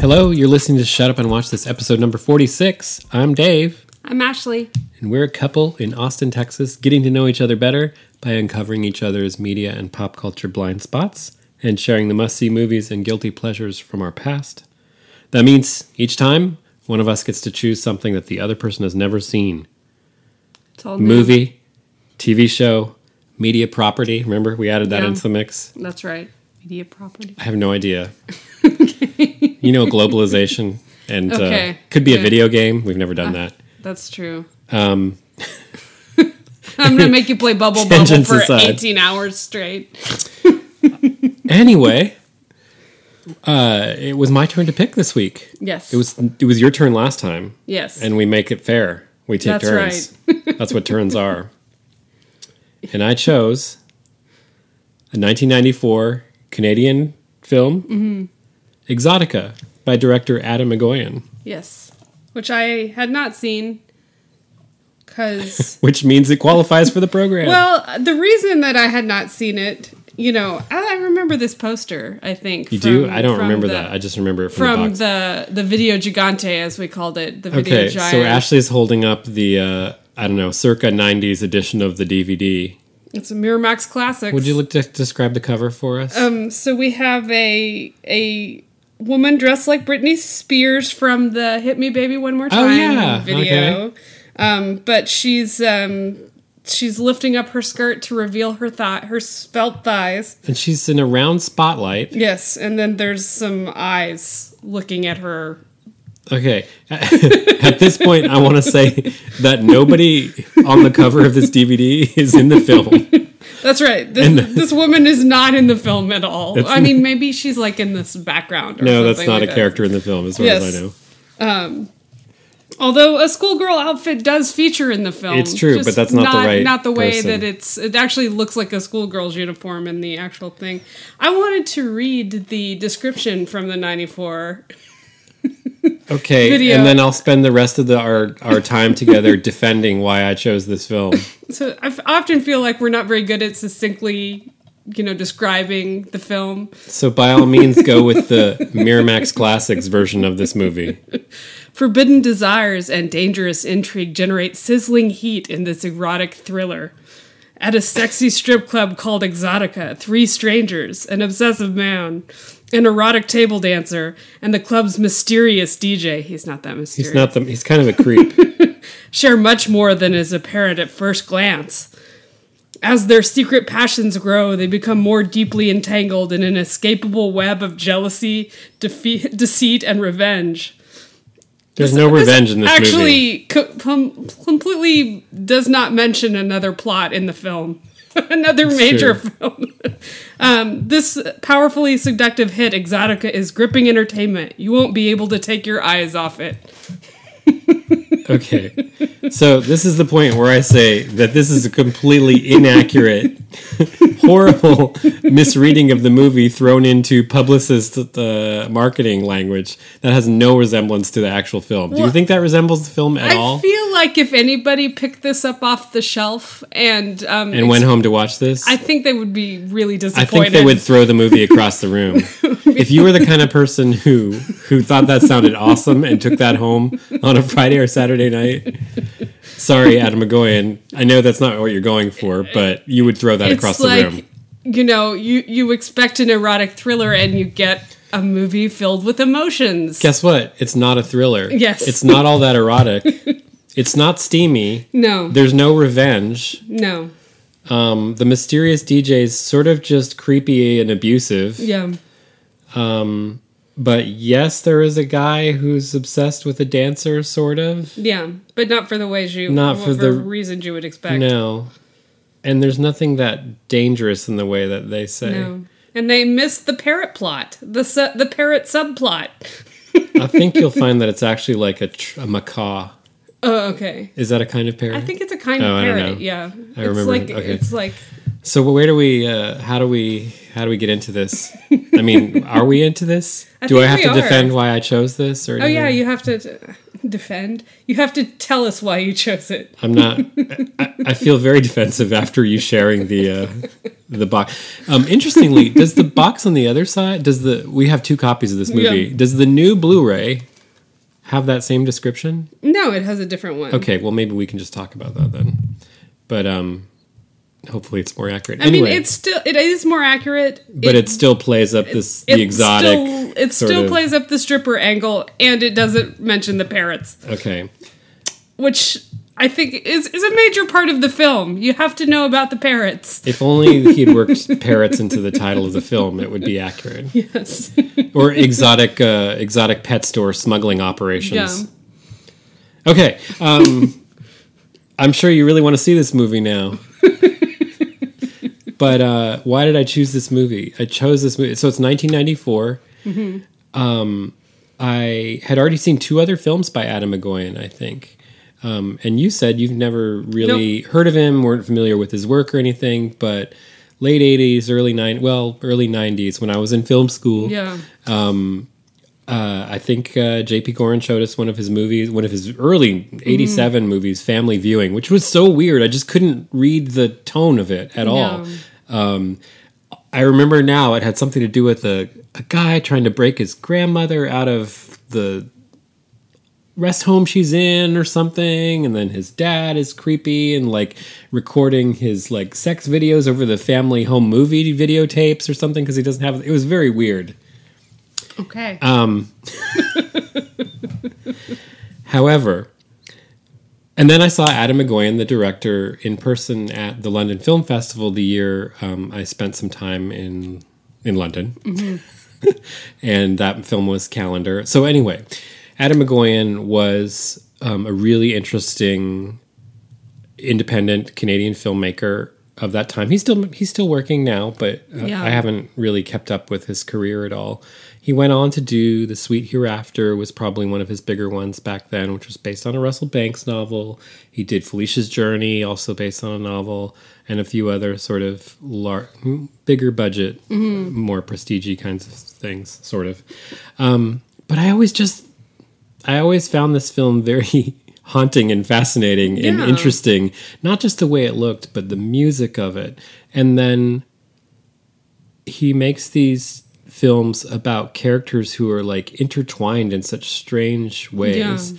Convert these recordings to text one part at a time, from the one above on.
Hello, you're listening to Shut Up and Watch This, episode number 46. I'm Dave, I'm Ashley. and we're a couple in Austin, Texas, getting to know each other better by uncovering each other's media and pop culture blind spots and sharing the must see movies and guilty pleasures from our past. That means each time, one of us gets to choose something that the other person has never seen It's all new. movie, TV show, media property. Remember, we added that Yeah. into the mix? That's right. Media property. I have no idea. you know, globalization and uh, could be a video game. We've never done that. That's true. Um, I'm gonna make you play Bubble Bobble for aside. 18 hours straight. anyway, uh, it was my turn to pick this week. Yes. It was it was your turn last time, Yes. and we make it fair. We take That's turns. That's what turns are. And I chose a 1994 Canadian film, Mm-hmm. Exotica, by director Atom Egoyan, yes. Which I had not seen. Cause which means it qualifies for the program. well, the reason that I had not seen it, you know, I I remember this poster. I think you do? I don't remember the- that. I just remember it from, from the the the video gigante as we called it, the video okay, giant. so Ashley's holding up the uh, I don't know, circa 90s edition of the DVD. it's a Miramax classic. Would you like to describe the cover for us? Um, so we have a a woman dressed like Britney Spears from the "Hit Me, Baby, One More Oh, Time" yeah, video. Um, but she's um she's lifting up her skirt to reveal her thigh her svelte thighs. and she's in a round spotlight. Yes, and then there's some eyes looking at her. Okay. At this point, I want to say that nobody on the cover of this DVD is in the film. That's right. This, And- this woman is not in the film at all. I mean, maybe she's like in this background. Or No, that's not like a that. character in the film, as far as I know. Um, Although a schoolgirl outfit does feature in the film, It's true, but that's not the right not the way person. that it's. It actually looks like a schoolgirl's uniform in the actual thing. I wanted to read the description from the '94. Okay, Video. and then I'll spend the rest of the, our our time together defending why I chose this film. So I often feel like we're not very good at succinctly, you know, describing the film. So by all means, go with the Miramax Classics version of this movie. Forbidden desires and dangerous intrigue generate sizzling heat in this erotic thriller. At a sexy strip club called Exotica, three strangers, an obsessive man, an erotic table dancer, and the club's mysterious DJ, he's not that mysterious, He's not the. He's kind of a creep. share much more than is apparent at first glance. As their secret passions grow, they become more deeply entangled in an inescapable web of jealousy, defe- deceit, and revenge. There's no revenge in this movie. actually co- com- completely does not mention another plot in the film. another major true. film. um, this powerfully seductive hit, Exotica, is gripping entertainment. You won't be able to take your eyes off it. Okay. So this is the point where I say that this is a completely inaccurate, horrible misreading of the movie thrown into publicist uh, marketing language that has no resemblance to the actual film. Do you think that resembles the film at I all? I feel like if anybody picked this up off the shelf and um, and went home to watch this? I think they would be really disappointed. I think they would throw the movie across the room. if you were the kind of person who who thought that sounded awesome and took that home on a Friday or Saturday night, sorry, Atom Egoyan. I know that's not what you're going for, but you would throw that across it's the room. you know you you expect an erotic thriller and you get a movie filled with emotions. Guess what? It's not a thriller. Yes. It's not all that erotic. it's not steamy. no, There's no revenge. no, Um, the mysterious DJ is sort of just creepy and abusive. yeah, But yes, there is a guy who's obsessed with a dancer, sort of. yeah, but not for the ways you Not for for the reasons you would expect. No. And there's nothing that dangerous in the way that they say. No. And they missed the parrot plot, the su- the parrot subplot. I think you'll find that it's actually like a, tr- a macaw. Oh, okay. Is that a kind of parrot? I think it's a kind Oh, of parrot. Yeah, I it's remember- like okay. it's like so. Where do we? Uh, how do we? How do we get into this? I mean, are we into this? I do I have to are. defend why I chose this? Or oh yeah, you have to defend. You have to tell us why you chose it. I'm not. I, I feel very defensive after you sharing the uh, the box. Um, interestingly, does the box on the other side? Does the we have two copies of this movie? Yeah. Does the new Blu-ray have that same description? No, it has a different one. Okay, well maybe we can just talk about that then. But um, hopefully it's more accurate. I anyway, mean, it's still it is more accurate, but it, still plays up this the exotic. Still, it still of- plays up the stripper angle, and it doesn't mention the parrots, Okay, which I think is is a major part of the film. You have to know about the parrots. if only he'd worked parrots into the title of the film, it would be accurate. Yes. Or exotic uh, exotic pet store smuggling operations. yeah. Okay. Um, I'm sure you really want to see this movie now. but uh, why did I choose this movie? I chose this movie. So it's 1994. Um, I had already seen two other films by Atom Egoyan, I think. Um, and you said you've never really heard of him, weren't familiar with his work or anything, but late 80s, early 90s, well, early 90s when I was in film school. Yeah. Uh, I think uh, J.P. Gorin showed us one of his movies, one of his early '87 movies, Family Viewing, which was so weird. I just couldn't read the tone of it at all. Um, I remember now it had something to do with a, a guy trying to break his grandmother out of the rest home she's in or something and then his dad is creepy and like recording his like sex videos over the family home movie videotapes or something because he doesn't have it was very weird Okay. um, however, and then I saw Atom Egoyan, the director, in person at the London Film Festival the year um, I spent some time in in London, and that film was Calendar. So anyway, Atom Egoyan was um, a really interesting independent Canadian filmmaker of that time. He's still he's still working now, but uh, Yeah. I haven't really kept up with his career at all. He went on to do The Sweet Hereafter was probably one of his bigger ones back then, which was based on a Russell Banks novel. He did Felicia's Journey, also based on a novel, and a few other sort of lar- bigger budget, more prestigey kinds of things, sort of. Um, but I always just I always found this film very haunting and fascinating and interesting. Not just the way it looked, but the music of it. And then he makes these films about characters who are like intertwined in such strange ways. Yeah.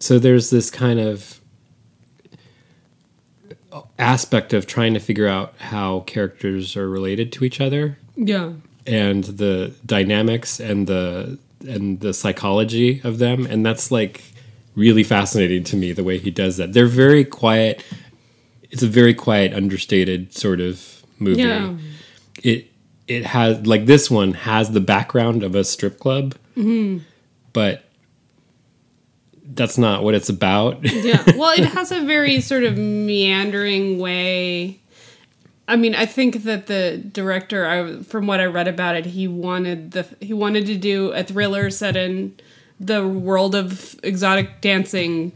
So there's this kind of aspect of trying to figure out how characters are related to each other yeah. and the dynamics and the and the psychology of them and that's like really fascinating to me the way he does that they're very quiet it's a very quiet understated sort of movie Yeah. it it has like this one has the background of a strip club but that's not what it's about yeah. Well, it has a very sort of meandering way. I mean, I think that the director, I, from what I read about it, he wanted the he wanted to do a thriller set in the world of exotic dancing,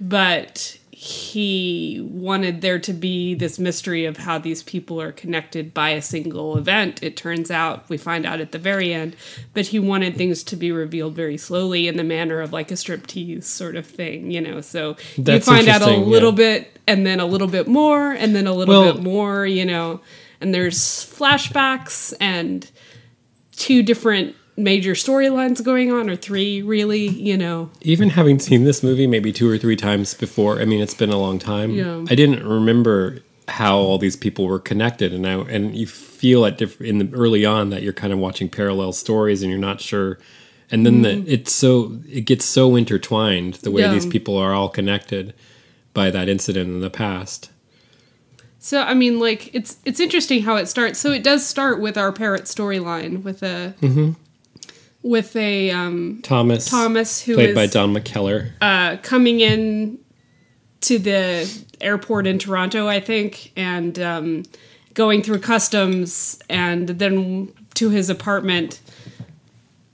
but he wanted there to be this mystery of how these people are connected by a single event. It turns out we find out at the very end, but he wanted things to be revealed very slowly in the manner of like a striptease sort of thing, you know. So That's you find out a little yeah. bit and then a little bit more and then a little Well- bit more, you know. And there's flashbacks and two different major storylines going on or three really, you know. even having seen this movie maybe two or three times before, I mean, it's been a long time. Yeah. I didn't remember how all these people were connected, and I and you feel at diff- in the early on that you're kind of watching parallel stories, and you're not sure. And then the, mm-hmm. it's so it gets so intertwined the way Yeah. these people are all connected by that incident in the past. So I mean, like it's it's interesting how it starts. So it does start with our parrot storyline with a mm-hmm. With a um, Thomas, Thomas who played by Don McKellar. uh, coming in to the airport in Toronto, I think, and um, going through customs, and then to his apartment,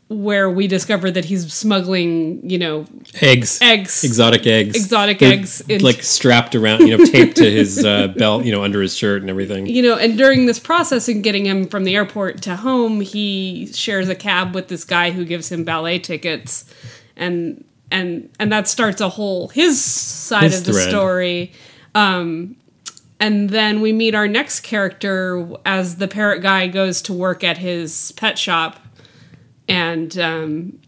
where we discover that he's smuggling, you know, eggs, eggs. exotic eggs, Exotic They're, eggs in- like strapped around, you know, taped to his uh, belt, you know, under his shirt and everything. you know, and during this process and getting him from the airport to home, he shares a cab with this guy who gives him ballet tickets, and and and that starts a whole his side His of the story. Um, and then we meet our next character as the parrot guy goes to work at his pet shop, and um,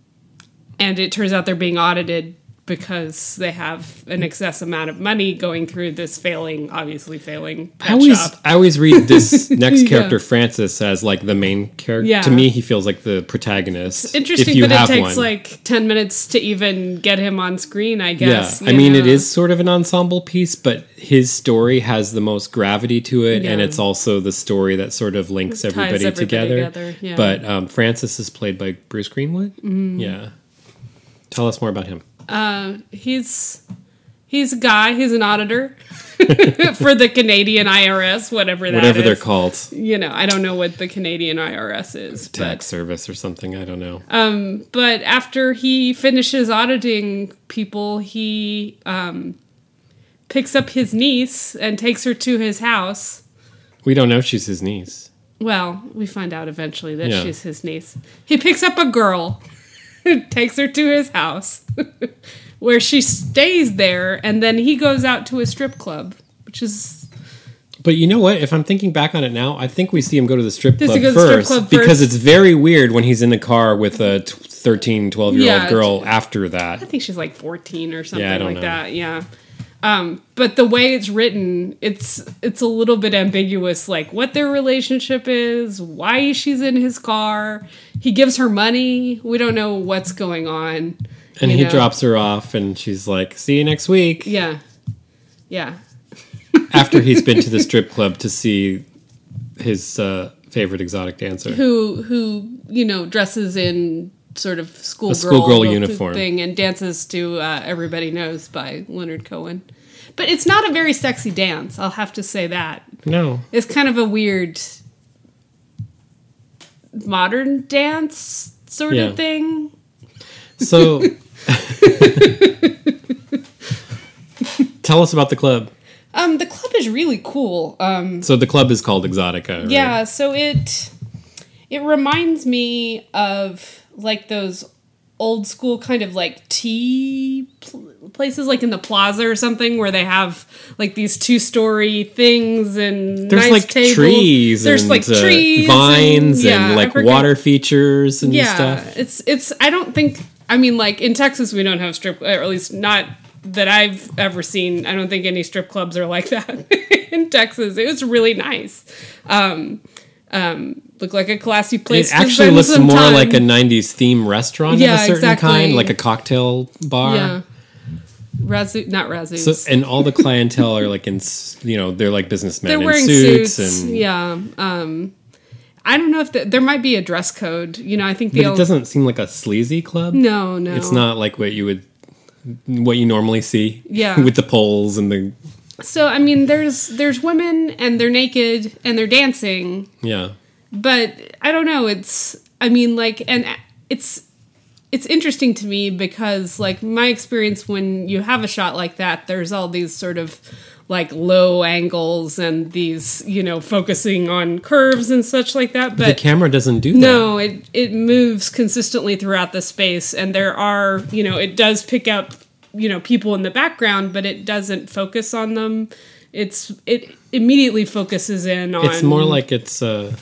and it turns out they're being audited because they have an excess amount of money going through this failing, obviously failing pet I always, shop. I always read this next Yeah. character, Francis, as like the main character. Yeah. To me, he feels like the protagonist. Interesting, if you but it takes one. like ten minutes to even get him on screen. I yeah. guess. I mean, it know? is sort of an ensemble piece, but his story has the most gravity to it, and it's also the story that sort of links everybody, everybody together. together, yeah. But um, Francis is played by Bruce Greenwood. Mm-hmm. Yeah. Tell us more about him. Uh, he's he's a guy. He's an auditor for the Canadian IRS, whatever that Whatever they're called, You know, I don't know what the Canadian IRS is, tax service or something. I don't know. but but after he finishes auditing people, he um, picks up his niece and takes her to his house. we don't know she's his niece. Well, we find out eventually that Yeah. she's his niece. He picks up a girl, takes her to his house, where she stays there, and then he goes out to a strip club, which is But you know what? If I'm thinking back on it now, I think we see him go to the strip club the strip first club because first? it's very weird when he's in the car with a 13, 12 year Yeah, old girl after that. I think she's like 14 or something Yeah, like know. that. Yeah. Um, but the way it's written, it's it's a little bit ambiguous, like what their relationship is, why she's in his car. He gives her money. We don't know what's going on. And he know? drops her off and she's like, see you next week. Yeah. Yeah. after he's been to the strip club to see his uh, favorite exotic dancer. who who you know dresses in sort of schoolgirl look uniform. thing and dances to uh, "Everybody Knows" by Leonard Cohen. But it's not a very sexy dance. I'll have to say that No. it's kind of a weird modern dance sort Yeah. of thing. So tell us about the club. Um, the club is really cool. Um, So the club is called Exotica. Right? Yeah, so it it reminds me of like those old school kind of like tea pl- places like in the plaza or something where they have like these two story things and There's nice like tables. trees There's and like uh, trees vines and, and, yeah, I like water features and yeah, stuff. it's it's I don't think I mean like in Texas we don't have strip or at least not that I've ever seen. I don't think any strip clubs are like that in Texas. It was really nice. Um, um, looked like a classy place. It actually looks some more time. like a 90s theme restaurant Yeah, of a certain exactly. kind, like a cocktail bar. yeah. Razoo, not Razoo. So, and all the clientele are like in, you know, they're like businessmen they're in wearing suits, suits. and yeah. Um, I don't know if the, there might be a dress code. You know, I think but the it doesn't seem like a sleazy club. no, no, It's not like what you would, what you normally see. Yeah. with the poles and the So I mean, there's there's women and they're naked and they're dancing, yeah. but I don't know. It's I mean, like, and it's it's interesting to me because like my experience when you have a shot like that, there's all these sort of like low angles and these you know focusing on curves and such like that. But the camera doesn't do that. no, it it moves consistently throughout the space, and there are you know it does pick up you know people in the background, but it doesn't focus on them. It's it immediately focuses in on It's more like it's. uh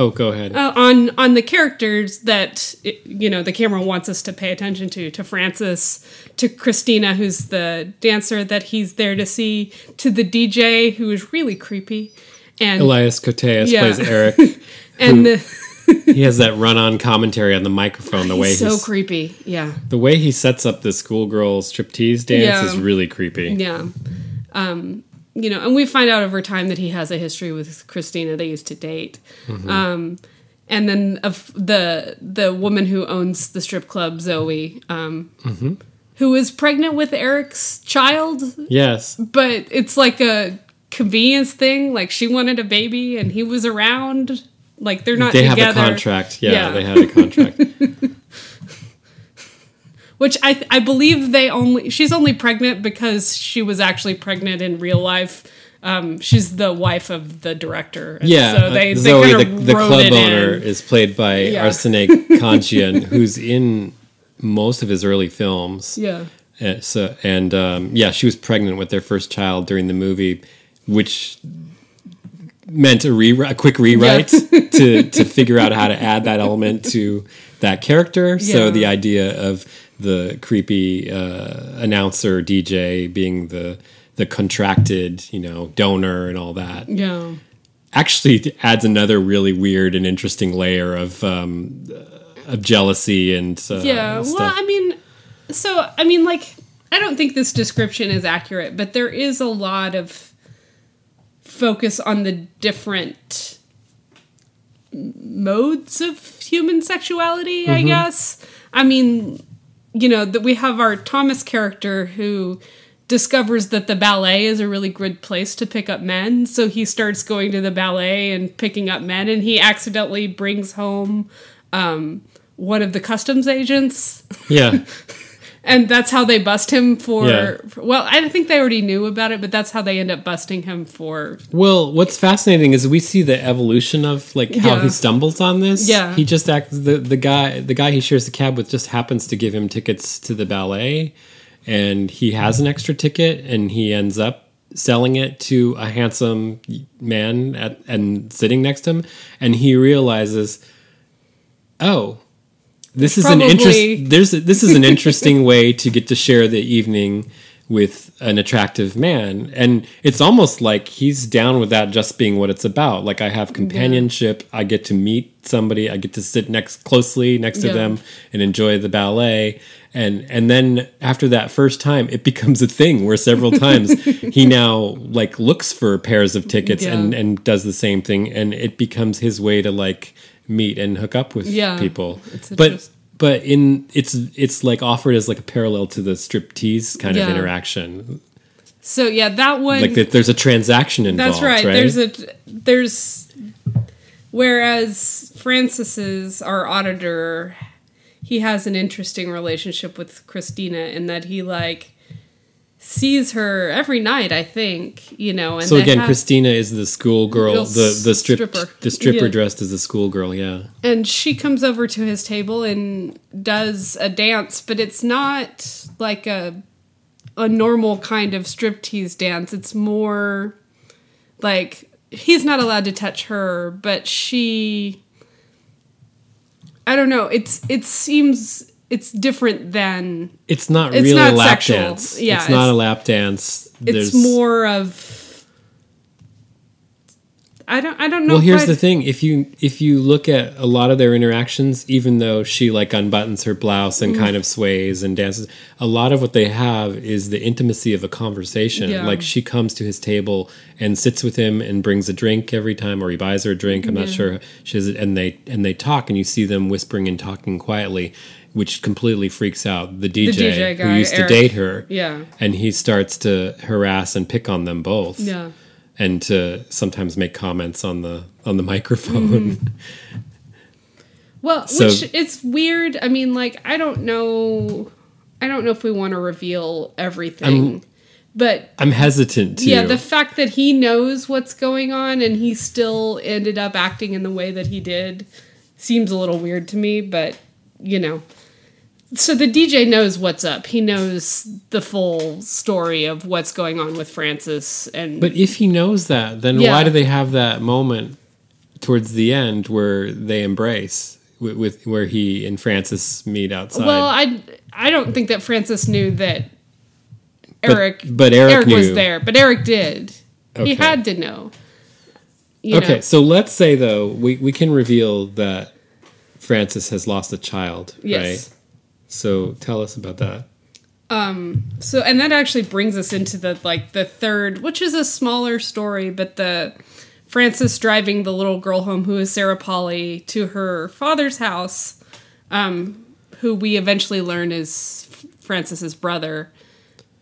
Oh, go ahead. uh, on on the characters that it, you know the camera wants us to pay attention to to Francis to Christina who's the dancer that he's there to see to the DJ who is really creepy and Elias Koteas Yeah. plays Eric. and the, he has that run-on commentary on the microphone. The way he's so he's, creepy yeah the way he sets up the schoolgirl striptease dance Yeah. is really creepy. yeah um you know and we find out over time that he has a history with Christina they used to date um and then of the the woman who owns the strip club Zoe um who is pregnant with Eric's child Yes, but it's like a convenience thing. Like she wanted a baby and he was around. Like they're not they have a contract. Yeah, Yeah. they had a contract. Which I I believe they only she's only pregnant because she was actually pregnant in real life. Um, she's the wife of the director. And Yeah, so they, uh, they Zoe, the, the club owner, in. is played by Yeah. Arsinée Khanjian, who's in most of his early films. Yeah. Uh, so and um, yeah, she was pregnant with their first child during the movie. which meant a rewrite, a quick rewrite to to figure out how to add that element to that character. So the idea of the creepy uh, announcer DJ being the the contracted, you know, donor and all that Yeah. actually adds another really weird and interesting layer of um, of jealousy and uh, Yeah. stuff. Well, I mean, so I mean, like, I don't think this description is accurate, but there is a lot of focus on the different modes of human sexuality. I guess. I mean, you know, that we have our Thomas character who discovers that the ballet is a really good place to pick up men. So he starts going to the ballet and picking up men and he accidentally brings home um, one of the customs agents. Yeah, and that's how they bust him for, Yeah. for- well i think they already knew about it but that's how they end up busting him for Well, what's fascinating is we see the evolution of like how Yeah. he stumbles on this. Yeah. he just acts the the guy the guy he shares the cab with just happens to give him tickets to the ballet, and he has an extra ticket, and he ends up selling it to a handsome man at and sitting next to him, and he realizes, oh. This is an interest. There's a, this is an interesting way to get to share the evening with an attractive man. And it's almost like he's down with that just being what it's about. Like i have companionship. I get to meet somebody. I get to sit next closely next to Yeah. them and enjoy the ballet. And and then after that first time it becomes a thing where several times he now like looks for pairs of tickets and and does the same thing. And it becomes his way to like meet and hook up with Yeah. people but but in it's it's like offered as like a parallel to the strip tease kind of interaction so yeah that one like that there's a transaction involved That's right. There's a there's whereas Francis's our auditor, he has an interesting relationship with Christina in that he like sees her every night. I think you know. And so again christina is the schoolgirl the the strip stripper. the stripper Yeah. dressed as a schoolgirl yeah and she comes over to his table and does a dance, but it's not like a a normal kind of striptease dance. It's more like he's not allowed to touch her, but she I don't know. It's it seems it's different than it's not It's really not a lap sexual. dance Yeah, it's not a lap dance it's more of I don't I don't know. well here's the thing if you if you look at a lot of their interactions even though she like unbuttons her blouse Mm. and kind of sways and dances a lot of what they have is the intimacy of a conversation Yeah. like she comes to his table and sits with him and brings a drink every time or he buys her a drink i'm not sure she has it and they and they talk and you see them whispering and talking quietly which completely freaks out the dj, DJ who guy, used to date her Yeah. and he starts to harass and pick on them both Yeah. and to sometimes make comments on the on the microphone. Mm-hmm. Well, So- which it's weird. I mean, like I don't know. I don't know if we want to reveal everything, but I'm hesitant to. yeah, the fact that he knows what's going on and he still ended up acting in the way that he did seems a little weird to me. But you know, so the DJ knows what's up. He knows the full story of what's going on with Francis, and but if he knows that, then Yeah. why do they have that moment towards the end where they embrace with, with where he and Francis meet outside? well, I I don't think that Francis knew that Eric, but Eric was knew. there, but Eric did. Okay. He had to know. Okay, know? so let's say though we we can reveal that Francis has lost a child, Yes. right? So tell us about that. So and that actually brings us into the like the third, which is a smaller story, but the Francis driving the little girl home who is Sarah Polley to her father's house, um, who we eventually learn is Francis's brother.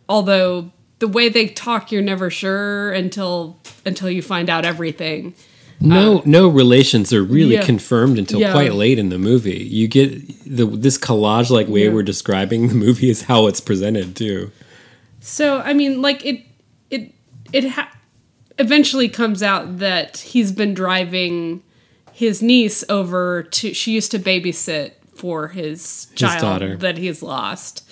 Although the way they talk, you're never sure until until you find out everything. No, no relations are really Uh, yeah. confirmed until Yeah. quite late in the movie. You get the this collage like way Yeah. we're describing the movie is how it's presented too. So I mean, like it, it, it ha- eventually comes out that he's been driving his niece over to. She used to babysit for his child daughter. that he's lost.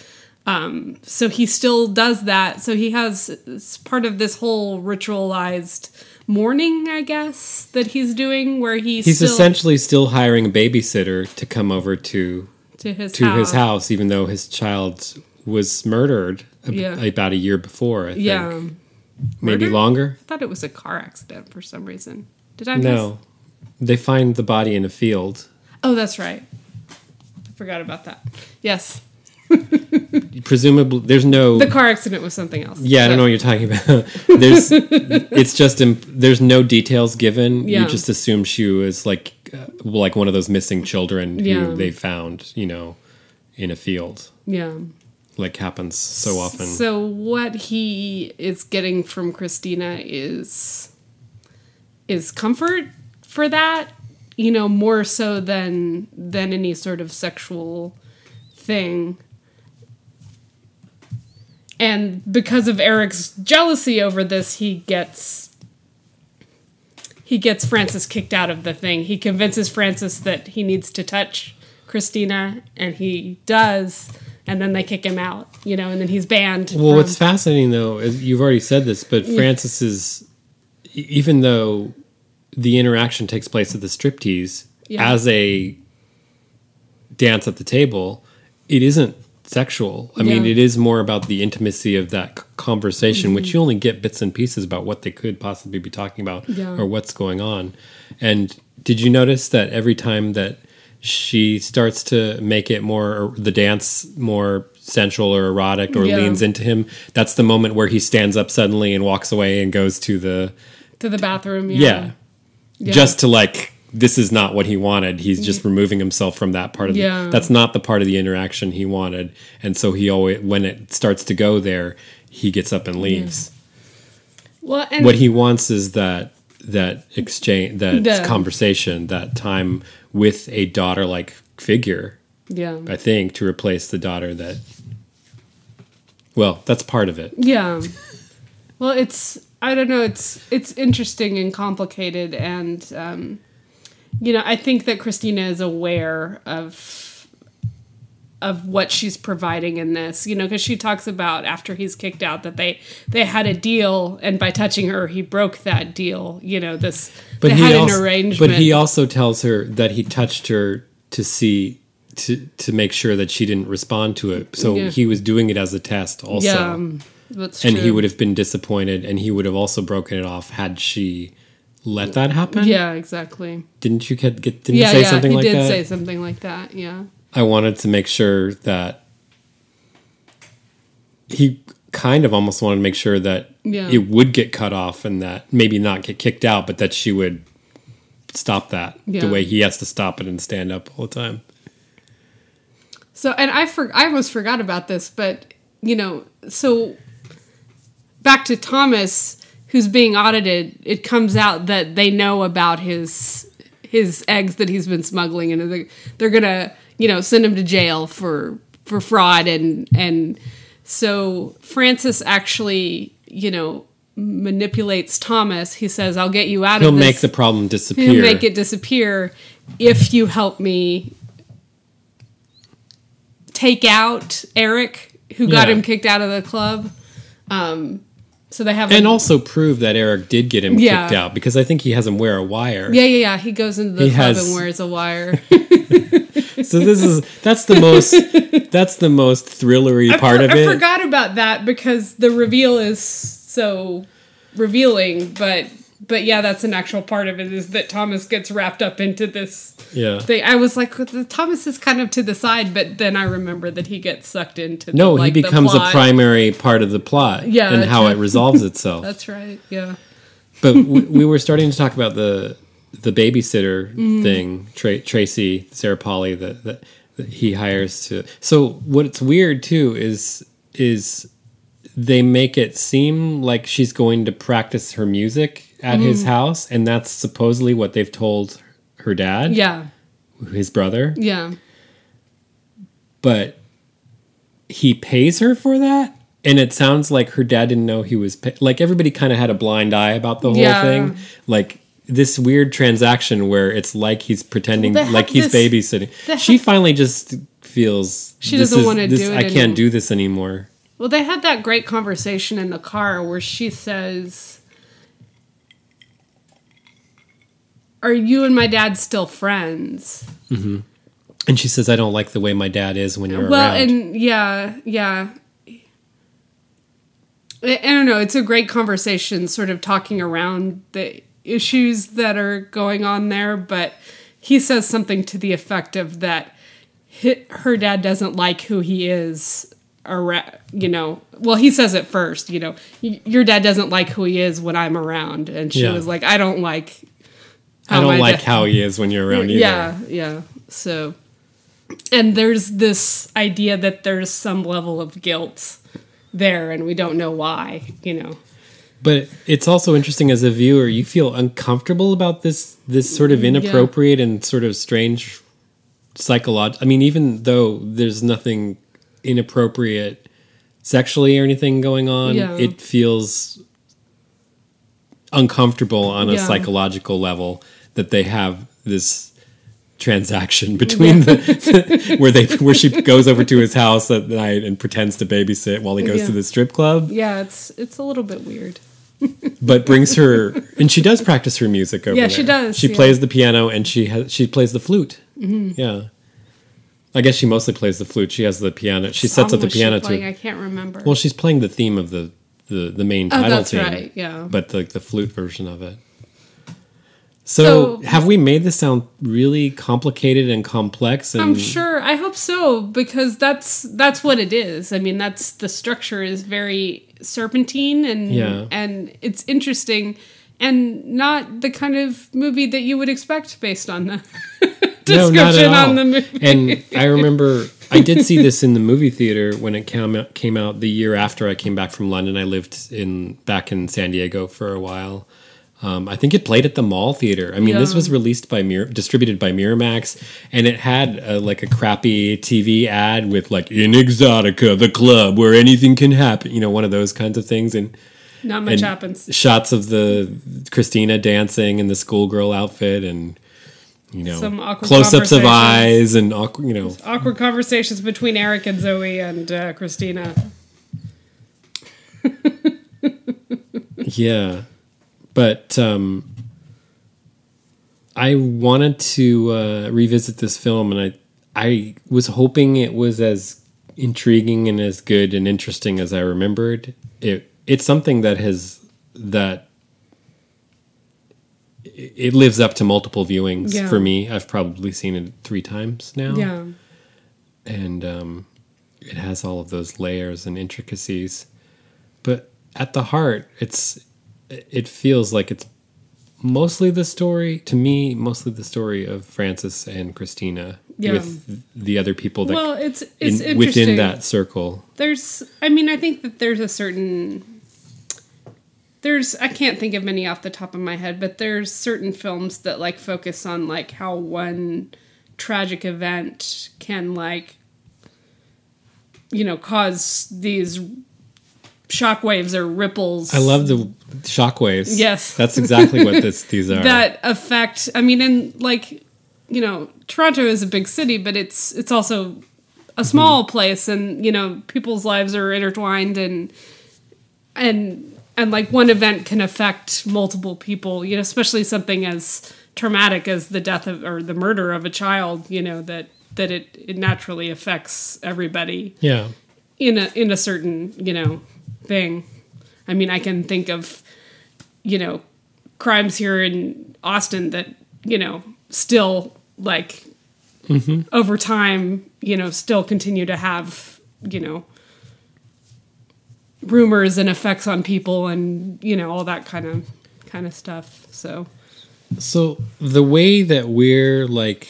Um, so he still does that. So he has it's part of this whole ritualized mourning, I guess, that he's doing, where he's He's still essentially still hiring a babysitter to come over to to his to house. his house, even though his child was murdered ab- Yeah. about a year before. I think. Yeah, maybe longer. I thought it was a car accident for some reason. Did I? Miss? No, they find the body in a field. Oh, that's right. I forgot about that. Yes, Presumably, there's no. the car accident was something else. yeah, I don't know what you're talking about. there's, it's just imp- there's no details given. Yeah. You just assume she was like, uh, like one of those missing children Yeah. who they found, you know, in a field, Yeah. like happens so often. So what he is getting from Christina is is comfort for that, you know, more so than than any sort of sexual thing. And because of Eric's jealousy over this, he gets he gets Francis kicked out of the thing. He convinces Francis that he needs to touch Christina, and he does, and then they kick him out, you know, and then he's banned. Well, from- what's fascinating though is you've already said this, but Francis is, even though the interaction takes place at the striptease Yeah. as a dance at the table, it isn't sexual. I mean, it is more about the intimacy of that conversation, which Mm-hmm. you only get bits and pieces about what they could possibly be talking about Yeah. or what's going on. And did you notice that every time that she starts to make it more the dance more sensual or erotic or Yeah. leans into him, that's the moment where he stands up suddenly and walks away and goes to the to the bathroom. yeah. Yeah. Yeah. Just to like this is not what he wanted. He's just removing himself from that part of Yeah. the, that's not the part of the interaction he wanted. And so he always when it starts to go there, he gets up and leaves. Well, and What he wants is that that exchange that The- conversation, that time with a daughter like figure, yeah, I think, to replace the daughter that well, that's part of it. yeah. Well, it's I don't know. It's it's interesting and complicated, and um, you know, I think that Christina is aware of of what she's providing in this. You know, because she talks about after he's kicked out that they they had a deal, and by touching her, he broke that deal. You know, this But they he had also, an arrangement. But he also tells her that he touched her to see to to make sure that she didn't respond to it. So Yeah. he was doing it as a test also. yeah, and he would have been disappointed and he would have also broken it off had she let that happen. Yeah, exactly. Didn't you get, get didn't Yeah, you say yeah. something he like did that? say something like that. Yeah. I wanted to make sure that he kind of almost wanted to make sure that Yeah. it would get cut off and that maybe not get kicked out, but that she would stop that Yeah. the way he has to stop it and stand up all the time. So, and I for, I almost forgot about this, but you know, so back to Thomas, who's being audited. It comes out that they know about his his eggs that he's been smuggling, and they're, they're gonna you know send him to jail for for fraud and and so Francis actually you know manipulates Thomas. He says, "I'll get you out He'll of this." He'll make the problem disappear. He'll make it disappear if you help me take out Eric, who got Yeah. him kicked out of the club. Um, so they have and a- also prove that Eric did get him Yeah. kicked out because I think he has him wear a wire. yeah, yeah, yeah. He goes into the He club has- and wears a wire. So this is that's the most that's the most thrillery I part for- of it. I forgot about that because the reveal is so revealing, but but yeah, that's an actual part of it is that Thomas gets wrapped up into this Yeah. thing. I was like, Thomas is kind of to the side, but then I remember that he gets sucked into. The, No, like, he becomes a primary part of the plot Yeah, and how right. it resolves itself. That's right. Yeah. but we, we were starting to talk about the the babysitter Mm-hmm. thing. Tra- Tracy Sarah Polley that, that that he hires to. So what's weird too is is they make it seem like she's going to practice her music at Mm. his house, and that's supposedly what they've told her dad, Yeah. his brother. Yeah. But he pays her for that. And it sounds like her dad didn't know he was pay- like everybody kind of had a blind eye about the whole Yeah. thing. Like this weird transaction where it's like he's pretending Well, like he's this- babysitting. She finally just feels She this doesn't wanna this- do it I can't anymore. do this anymore. Well, they had that great conversation in the car where she says, Are you and my dad still friends? Mm-hmm. And she says, "I don't like the way my dad is when you're around. well, around." and yeah, yeah. I, I don't know. It's a great conversation, sort of talking around the issues that are going on there. But he says something to the effect of that her dad doesn't like who he is. Around, you know, well, he says it first. You know, your dad doesn't like who he is when I'm around, and she Yeah. was like, I don't like. I oh, don't like dad- how he is when you're around either. yeah, yeah. So, and there's this idea that there's some level of guilt there, and we don't know why. You know. But it's also interesting as a viewer, you feel uncomfortable about this this sort of mm, inappropriate and sort of strange psychological. I mean, even though there's nothing inappropriate sexually or anything going on, Yeah. it feels uncomfortable on a Yeah. psychological level that they have this transaction between the where they where she goes over to his house at night and pretends to babysit while he goes Yeah. to the strip club Yeah, it's it's a little bit weird. but brings her and she does practice her music over Yeah, there. she does, She yeah. plays the piano and she has she plays the flute. Mm-hmm. Yeah, I guess she mostly plays the flute. She has the piano. She sets up the piano too. I can't remember. Well, she's playing the theme of the the, the main title Oh, title that's theme, right, yeah. but the the flute version of it. So, So- have we made this sound really complicated and complex? And I'm sure. I hope so because that's that's what it is. I mean, that's the structure is very serpentine and Yeah. and it's interesting and not the kind of movie that you would expect based on the No, description all. on the movie. and I remember I did see this in the movie theater when it came out, came out the year after I came back from London. I lived in back in San Diego for a while. Um, I think it played at the Mall Theater. I mean, this was released by Mir- distributed by Miramax, and it had uh like a crappy TV ad with like "In Exotica, the club where anything can happen." You know, one of those kinds of things, and Not much and happens. shots of the Christina dancing in the schoolgirl outfit, and you know, Some awkward close-ups of eyes and awkward, you know, Awkward conversations between Eric and Zoe and uh, Christina. Yeah. But um I wanted to uh revisit this film and I I was hoping it was as intriguing and as good and interesting as I remembered. It it's something that has that it lives up to multiple viewings Yeah. for me. I've probably seen it 3 times now Yeah. and um, it has all of those layers and intricacies. But at the heart, it's it feels like it's mostly the story to me, mostly the story of Francis and Christina Yeah. with the other people that Well, it's in- it's interesting. within that circle. there's i mean i think that there's a certain there's i can't think of many off the top of my head but there's certain films that like focus on like how one tragic event can like you know cause these shockwaves or ripples I love the shockwaves. Yes. that's exactly what this these are. that affect i mean and like you know toronto is a big city but it's it's also a mm-hmm. small place and you know people's lives are intertwined and and and like one event can affect multiple people you know especially something as traumatic as the death of or the murder of a child you know that that it, it naturally affects everybody yeah, in a in a certain you know thing. I mean, I can think of you know crimes here in Austin that you know still like mm-hmm. over time you know still continue to have you know rumors and effects on people and you know all that kind of kind of stuff. So So the way that we're like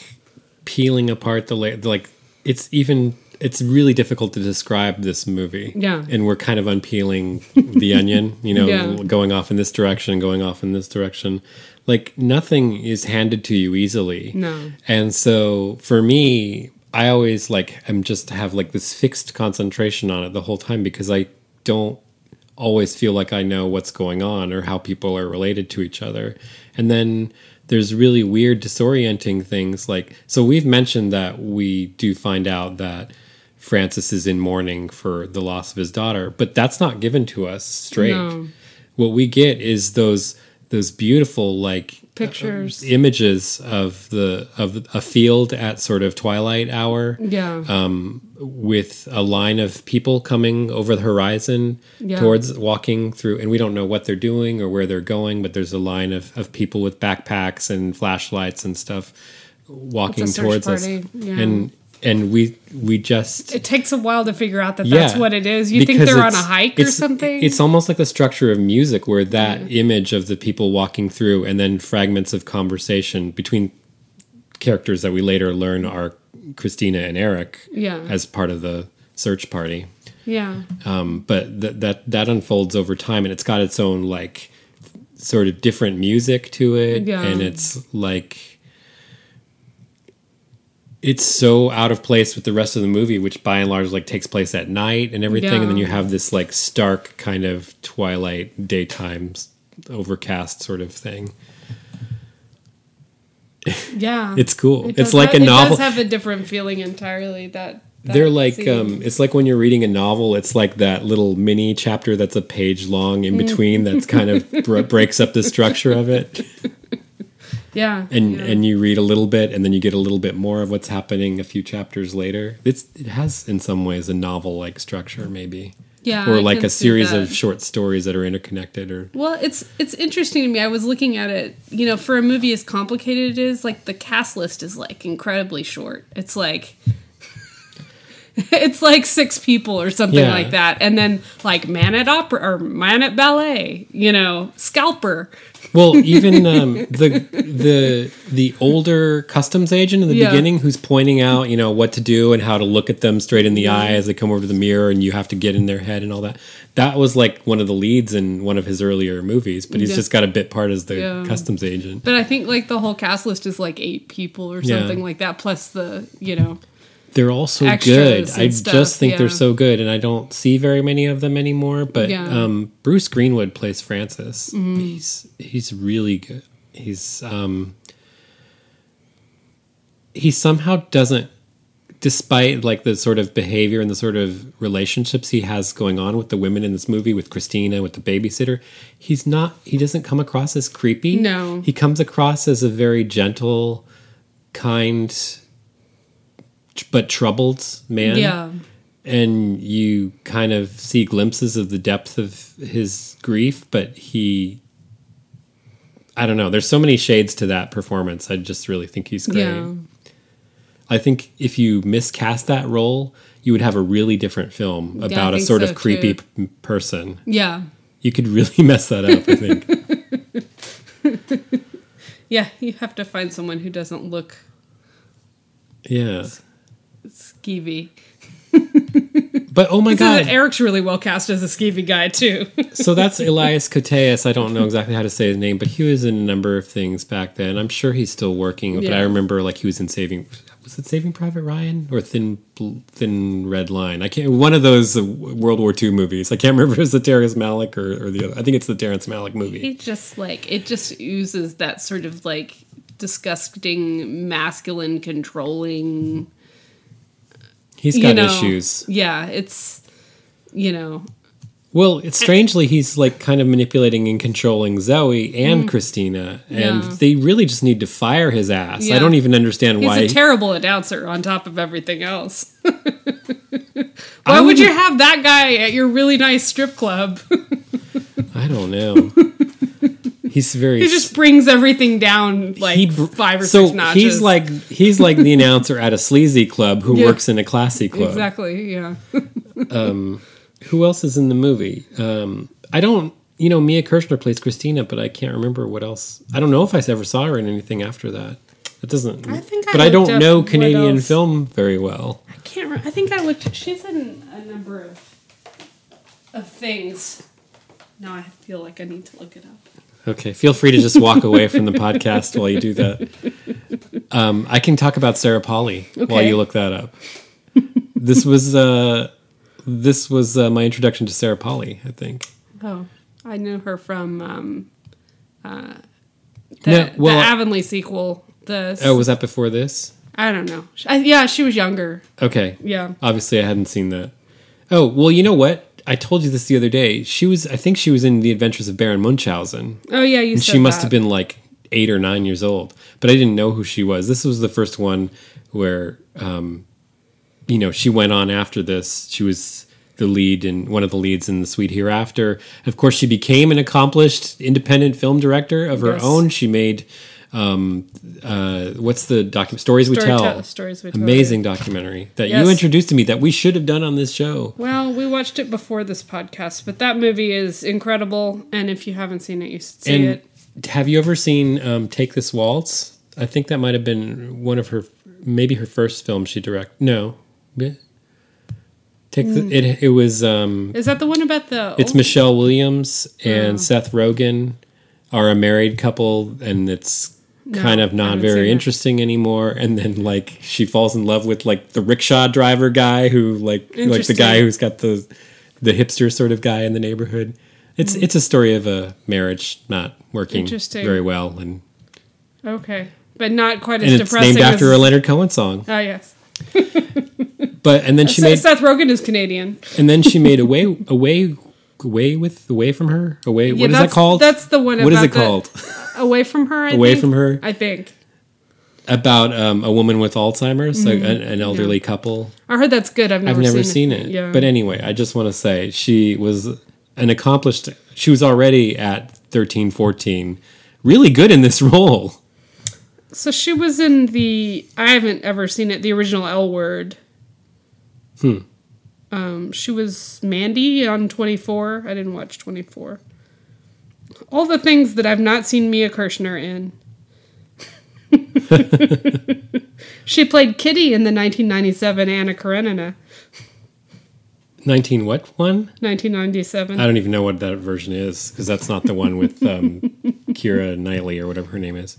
peeling apart the la- like it's even it's really difficult to describe this movie. Yeah. And we're kind of unpeeling the onion, you know, Yeah. going off in this direction, going off in this direction. Like nothing is handed to you easily. No. And so for me, I always like I'm just have like this fixed concentration on it the whole time because I don't always feel like I know what's going on or how people are related to each other. And then there's really weird, disorienting things. Like, so we've mentioned that we do find out that Francis is in mourning for the loss of his daughter, but that's not given to us straight. No. What we get is those those beautiful like Pictures. uh, images of the of a field at sort of twilight hour Yeah. um, with a line of people coming over the horizon Yeah. towards walking through, and we don't know what they're doing or where they're going, but there's a line of, of people with backpacks and flashlights and stuff walking towards party, us, yeah. and and we we just it takes a while to figure out that that's what it is. You think they're on a hike or something? It's almost like the structure of music, where that image of the people walking through, and then fragments of conversation between characters that we later learn are Christina and Eric, Yeah. as part of the search party. yeah. Um, but that that that unfolds over time, and it's got its own like sort of different music to it, Yeah. and it's like it's so out of place with the rest of the movie, which by and large like takes place at night and everything, and then you have this like stark kind of twilight daytime overcast sort of thing. Yeah. It's cool. It it's like ha- a novel. It does have a different feeling entirely. That, that They're like um, it's like when you're reading a novel. It's like that little mini chapter that's a page long in between that's kind of br- breaks up the structure of it, yeah, and yeah. and you read a little bit, and then you get a little bit more of what's happening a few chapters later. It's it has in some ways a novel like structure maybe, yeah, or I like a series of short stories that are interconnected. Or Well, it's it's interesting to me. I was looking at it. You know, for a movie as complicated it is, like the cast list is like incredibly short. It's like it's like six people or something Yeah. like that, and then like man at opera or man at ballet. You know, scalper. Well, even um, the the the older customs agent in the Yeah. beginning, who's pointing out, you know, what to do and how to look at them straight in the eye as they come over to the mirror, and you have to get in their head and all that. That was like one of the leads in one of his earlier movies, but he's Yeah. just got a bit part as the customs agent. But I think like the whole cast list is like eight people or something like that, plus the you know. They're all so good. I stuff, just think they're so good, and I don't see very many of them anymore. But Yeah. um, Bruce Greenwood plays Francis. Mm-hmm. He's he's really good. He's um, he somehow doesn't, despite like the sort of behavior and the sort of relationships he has going on with the women in this movie, with Christina, with the babysitter, he's not. He doesn't come across as creepy. No. he comes across as a very gentle, kind but troubled man. Yeah. And you kind of see glimpses of the depth of his grief, but he I don't know. There's so many shades to that performance. I just really think he's great. Yeah. I think if you miscast that role, you would have a really different film about a sort so, of creepy p- person. Yeah. You could really mess that up, I think. Yeah. You have to find someone who doesn't look yeah. Skeevy. But oh my god. Eric's really well cast as a skeevy guy too. so that's Elias Koteas. I don't know exactly how to say his name, but he was in a number of things back then. I'm sure he's still working, but Yeah. I remember like he was in Saving. Was it Saving Private Ryan or Thin Thin Red Line? I can't. One of those uh, World War II movies. I can't remember if it was the Terrence Malick or, or the other. I think it's the Terrence Malick movie. He just like it just oozes that sort of like disgusting masculine controlling He's you got know issues. yeah it's you know Well, it's strangely he's like kind of manipulating and controlling Zoe and Christina, and Mm. Yeah. they really just need to fire his ass. I don't even understand why he's a terrible announcer on top of everything else why would you have that guy at your really nice strip club I don't know. He's very. he just brings everything down like he five or so six notches he's like he's like the announcer at a sleazy club who Yeah. works in a classy club. exactly yeah Who else is in the movie? Um, I don't. You know, Mia Kirshner plays Christina, but I can't remember what else. I don't know if I ever saw her in anything after that. That doesn't. I think I but I looked don't know Canadian film very well. I can't. Re- I think I looked. She's in a number of of things. Now I feel like I need to look it up. Okay, feel free to just walk away from the podcast while you do that. Um, I can talk about Sarah Polley while you look that up. This was uh, this was uh, my introduction to Sarah Polley. I think. Oh, I knew her from um, uh, The, No, well, the Avonlea sequel. The Oh, was that before this? I don't know. I, yeah, she was younger. Okay. Yeah. Obviously, I hadn't seen that. Oh, well, you know what? I told you this the other day. She was, I think she was in The Adventures of Baron Munchausen. Oh yeah, you And she must that. have been like eight or nine years old. But I didn't know who she was. This was the first one where, um, you know, she went on after this. She was the lead in one of the leads in The Sweet Hereafter. Of course, she became an accomplished independent film director of her Yes. own. She made, um, uh, what's the document? Stories We Tell. Tell- Stories We Tell, Amazing documentary that Yes. you introduced to me that we should have done on this show. Well, we watched it before this podcast, but that movie is incredible. And if you haven't seen it, you should see and it. have you ever seen um, Take This Waltz? I think that might have been one of her, maybe her first film she directed. No, Yeah. Take the, it. It was um, Is that the one about the? it's Michelle Williams and Oh. Seth Rogen are a married couple, and it's No, kind of not very interesting anymore. And then like she falls in love with like the rickshaw driver guy who like like the guy who's got the the hipster sort of guy in the neighborhood. It's it's a story of a marriage not working Mm. Very well, and Okay, but not quite as and it's depressing. named after as, a Leonard Cohen song. Oh yes, But and then she Seth, made Seth Rogen is Canadian. and then she made away away away with away from her away. Yeah, what is that called? That's the one. what is it the- called? Away from her. I Away think? from her. I think. About um, a woman with Alzheimer's, like an, an elderly couple. I heard that's good. I've never, I've never seen, seen it. Yeah, But anyway, I just want to say she was an accomplished. She was already at 13, 14, really good in this role. so she was in the. I haven't ever seen it. The original L Word. Hmm. Um, she was Mandy on Twenty Four. I didn't watch Twenty Four. All the things that I've not seen Mia Kirshner in. she played Kitty in the 1997 Anna Karenina. 19 what one? 1997. I don't even know what that version is because that's not the one with um, Keira Knightley or whatever her name is.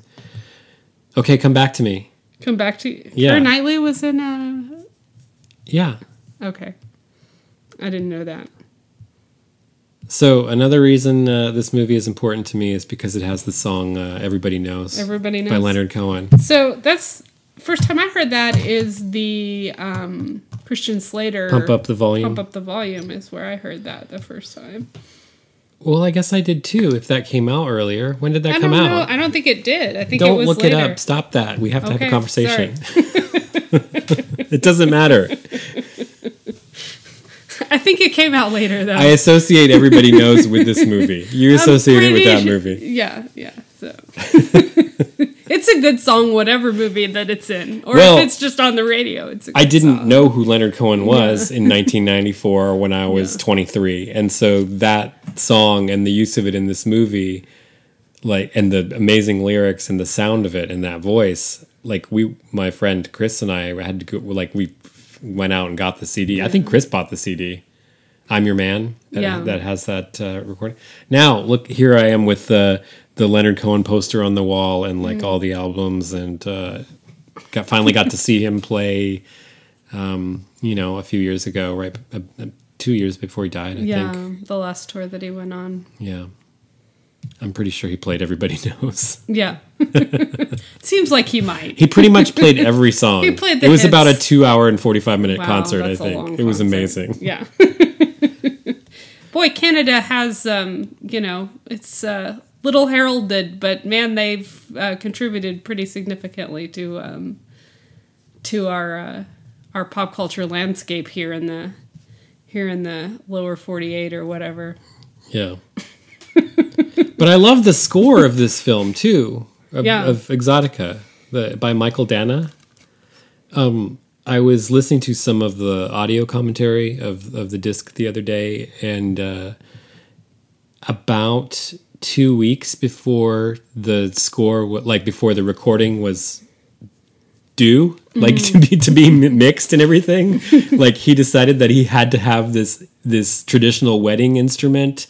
Okay, come back to me. Come back to Yeah. Keira Knightley was in. Uh, Yeah. okay, I didn't know that. So another reason uh, this movie is important to me is because it has the song uh, "Everybody Knows" Everybody knows. by Leonard Cohen. So that's first time I heard that is the um, Christian Slater Pump up the volume. Pump up the volume is where I heard that the first time. Well, I guess I did too. If that came out earlier, when did that I come don't out? I don't think it did. I think it Don't was look later. it up. Stop that. We have to have a conversation. it doesn't matter. I think it came out later though. I associate everybody knows with this movie. You associate it with that movie. Yeah, yeah. So it's a good song, whatever movie that it's in, or Well, if it's just on the radio. It's. A good I didn't song. know who Leonard Cohen was in 1994 when I was 23, and so that song and the use of it in this movie, like, and the amazing lyrics and the sound of it and that voice, like we, my friend Chris and I had to go, like we went out and got the CD. I think Chris bought the CD. I'm your man. That, Yeah. that has that uh, recording. Now look, here I am with the the Leonard Cohen poster on the wall and like all the albums, and uh, got finally got to see him play. Um, you know, a few years ago, right? Uh, uh, two years before he died, I Yeah, think. the last tour that he went on. Yeah, I'm pretty sure he played "Everybody Knows." Yeah, seems like he might. He pretty much played every song. He played the It was hits. about a two-hour and forty-five minute Wow, concert. I that's a long think it was concert. amazing. Yeah. Boy, Canada has, um, you know, it's uh, little heralded, but man, they've uh, contributed pretty significantly to um, to our uh, our pop culture landscape here in the here in the lower forty eight or whatever. Yeah. but I love the score of this film too, of, Yeah. of Exotica, the, by Mychael Danna. Um, I was listening to some of the audio commentary of, of the disc the other day, and uh, about two weeks before the score, like before the recording was due, like to be to be mixed and everything, like he decided that he had to have this this traditional wedding instrument,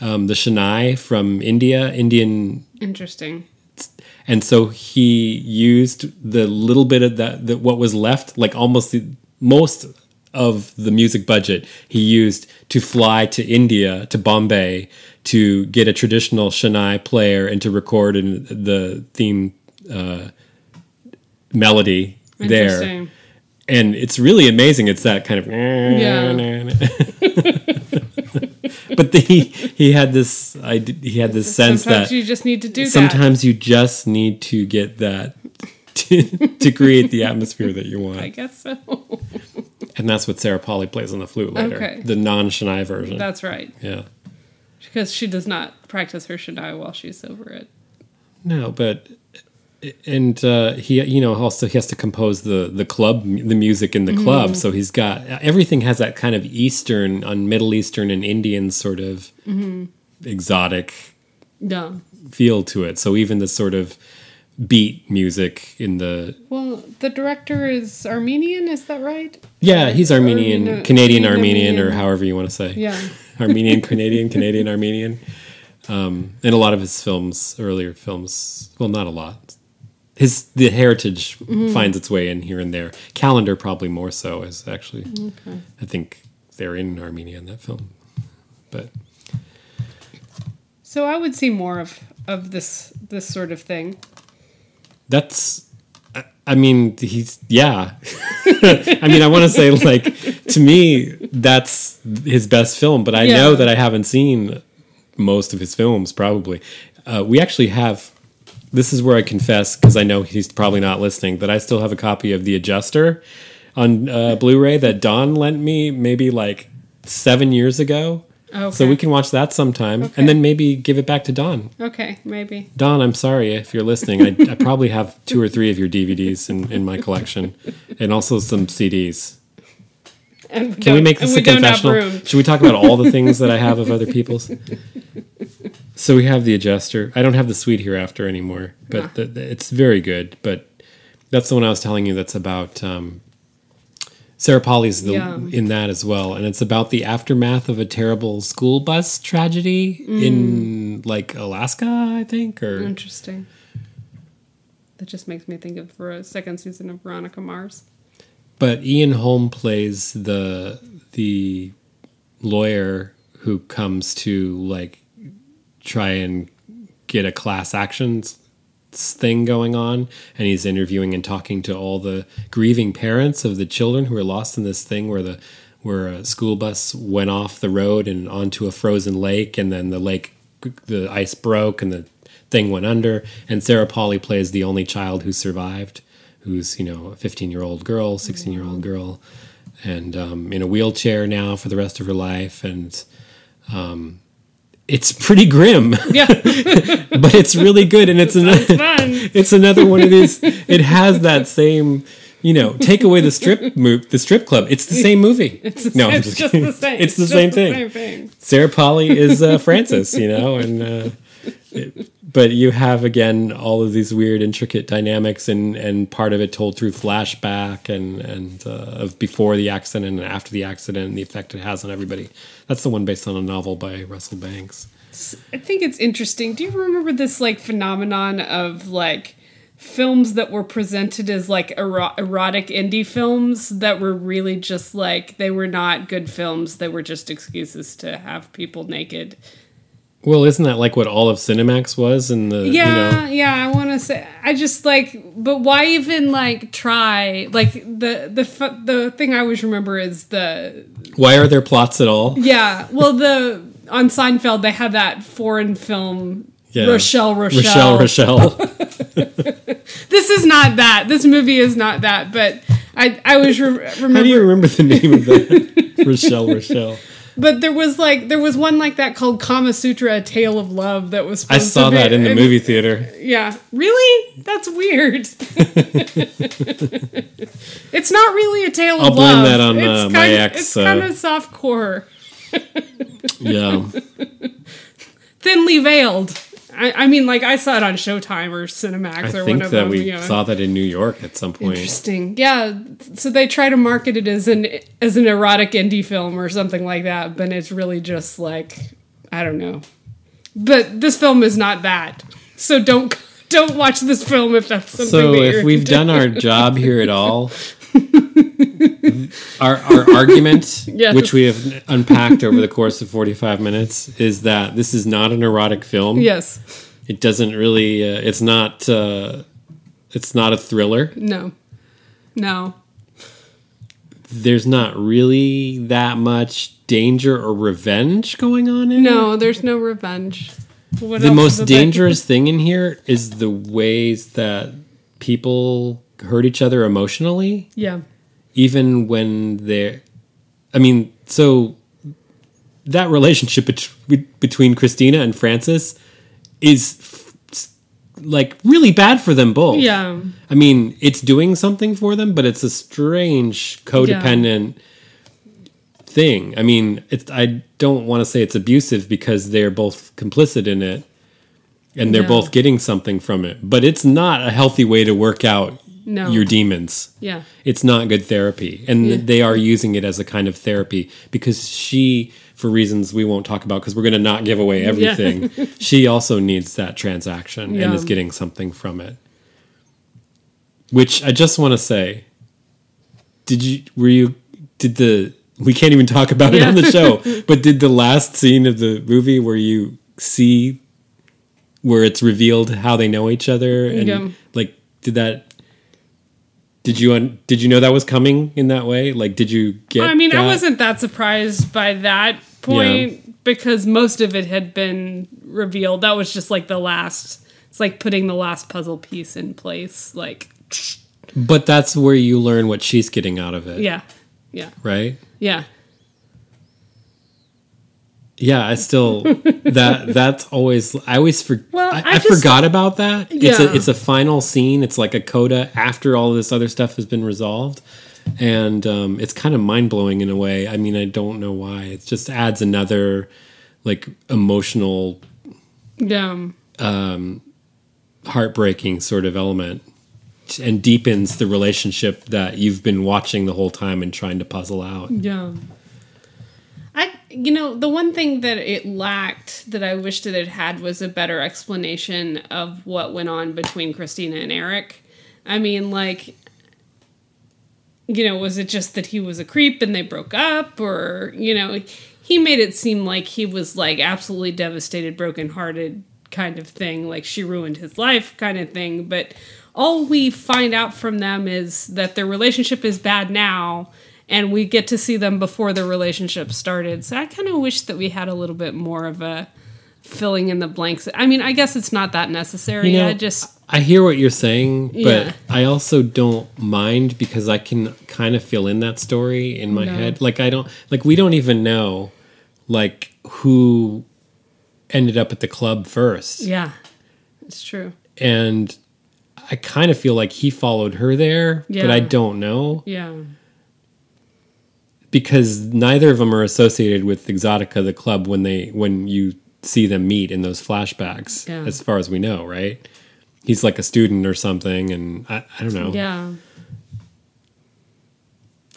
um, the shehnai from India, Indian Interesting. And so he used the little bit of that, that what was left, like almost the most of the music budget he used to fly to India to Bombay to get a traditional Shehnai player and to record in the theme uh, melody there. And it's really amazing. It's that kind of but the, he he had this I he had this sense Sometimes that you just need to do that. sometimes you just need to get that to, to create the atmosphere that you want. I guess so. And that's what Sarah Polley plays on the flute later. Okay. The non Shania version. That's right. yeah. Because she does not practice her Shania while she's sober it. No, but and uh, he you know also he has to compose the the club the music in the Mm-hmm. club so he's got everything has that kind of eastern on middle eastern and indian sort of Mm-hmm. exotic No. feel to it so even the sort of beat music in the Well, the director is Armenian, is that right? yeah he's armenian Armenian- canadian Armenian- armenian or however you want to say Yeah. armenian canadian canadian armenian um, and a lot of his films earlier films well not a lot his the heritage Mm-hmm. finds its way in here and there calendar probably more so is actually Okay. i think they're in armenia in that film but So I would see more of of this this sort of thing. that's I- i mean he's yeah i mean i want to say like to me that's his best film but i Yeah. know that i haven't seen most of his films probably uh, we actually have this is where i confess because i know he's probably not listening that i still have a copy of the adjuster on uh, blu-ray that don lent me maybe like seven years ago Okay. so we can watch that sometime Okay. and then maybe give it back to don Okay, maybe. Don, I'm sorry if you're listening. I, I probably have two or three of your DVDs in, in my collection, and also some CDs. And Can we make this we a confessional? Should we talk about all the things that I have of other people's? So we have the adjuster. I don't have the sweet hereafter anymore, but Ah. the, the- it's very good. But that's the one I was telling you. That's about um, Sarah Polley's the, Yeah. in that as well, and it's about the aftermath of a terrible school bus tragedy Mm. in like Alaska, I think, or Interesting. That just makes me think of for a second season of Veronica Mars. But Ian Holm plays the the lawyer who comes to like try and get a class actions thing going on and he's interviewing and talking to all the grieving parents of the children who are lost in this thing where the where a school bus went off the road and onto a frozen lake and then the lake the ice broke and the thing went under and Sarah Polley plays the only child who survived who's you know a 15 year old girl 16 year old girl and um, in a wheelchair now for the rest of her life and um, it's pretty grim Yeah, but it's really good and it's another fun. it's another one of these it has that same you know take away the strip move the strip club it's the same movie It's, no I'm it's just kidding. the same. it's the same thing Same thing. sarah polley is uh, francis you know and uh, it- but you have again all of these weird intricate dynamics and and part of it told through flashback and and uh, of before the accident and after the accident and the effect it has on everybody that's the one based on a novel by russell banks I think it's interesting. Do you remember this like phenomenon of like films that were presented as like ero- erotic indie films that were really just like they were not good films. They were just excuses to have people naked. Well isn't that like what all of cinemax was in the Yeah, you know yeah. I want to say. I just like, but why even like try? Like the the the thing I always remember is the Why are there plots at all? yeah. Well, the on Seinfeld they had that foreign film. Yeah. Rochelle, Rochelle, Rochelle, Rochelle. This is not that. This movie is not that. But I, I always re- remember. How do you remember the name of that? Rochelle, Rochelle. But there was like there was one like that called Kama Sutra: A Tale of Love that was. I saw to be- that in the movie theater. Yeah, really? That's weird. it's not really a tale I'll of blame love. that on, it's uh, my ex, It's uh, kind of soft core, Yeah. thinly veiled. I, I mean, like I saw it on Showtime or Cinemax I or think one of that them. we you know. saw that in New York at some point. Interesting. Yeah. So they try to market it as an as an erotic indie film or something like that, but it's really just like I don't know. But this film is not that. So don't don't watch this film if that's something So that if we've into. done our job here at all, our our argument, Yes. which we have unpacked over the course of forty five minutes, is that this is not an erotic film. Yes. It doesn't really. Uh, it's not. Uh, it's not a thriller. No. No. There's not really that much danger or revenge going on in it. No, there's no revenge. What the most dangerous thing in here is the ways that people hurt each other emotionally Yeah. Even when they're i mean so that relationship bet- between christina and francis is f- like really bad for them both Yeah. i mean it's doing something for them but it's a strange codependent thing i mean it's i don't want to say it's abusive because they're both complicit in it and they're No. both getting something from it but it's not a healthy way to work out No. your demons Yeah. it's not good therapy and Yeah. they are using it as a kind of therapy because she for reasons we won't talk about because we're going to not give away everything she also needs that transaction and is getting something from it which i just want to say did you were you did the we can't even talk about it on the show but did the last scene of the movie where you see where it's revealed how they know each other and Yeah. like did that did you un- did you know that was coming in that way like did you get I mean, I wasn't that surprised by that point because most of it had been revealed. That was just like the last. It's like putting the last puzzle piece in place. Like, but that's where you learn what she's getting out of it yeah, yeah, right yeah, yeah i still that that's always i always for, Well, I, I I just- forgot about that Yeah. it's a it's a final scene it's like a coda after all this other stuff has been resolved and um, it's kind of mind-blowing in a way i mean i don't know why it just adds another like emotional yeah, heartbreaking sort of element and deepens the relationship that you've been watching the whole time and trying to puzzle out. yeah. You know, the one thing that it lacked that I wished that it had was a better explanation of what went on between Christina and Eric. I mean, like, you know, was it just that he was a creep and they broke up, or you know, he made it seem like he was like absolutely devastated, brokenhearted kind of thing, like she ruined his life kind of thing. But all we find out from them is that their relationship is bad now, and we get to see them before the relationship started. So I kind of wish that we had a little bit more of a filling in the blanks. I mean, I guess it's not that necessary. You know, I just I hear what you're saying, but Yeah. I also don't mind because I can kind of fill in that story in my No. head. Like I don't like we don't even know like who ended up at the club first. yeah, it's true. And I kind of feel like he followed her there, but I don't know. Yeah. Because neither of them are associated with Exotica, the club, when they when you see them meet in those flashbacks, Yeah. as far as we know, right? He's like a student or something, and I, I don't know. Yeah.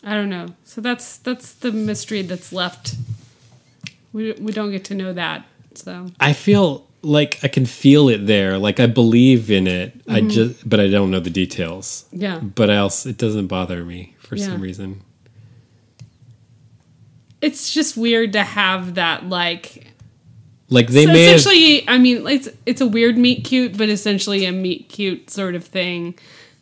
I don't know. So that's that's the mystery that's left. We we don't get to know that. So I feel like I can feel it there, like I believe in it. I Mm-hmm. just, but I don't know the details. yeah, But I also, it doesn't bother me for Yeah. some reason. It's just weird to have that like. Like they so may have, essentially, I mean, it's it's a weird meet cute, but essentially a meet cute sort of thing.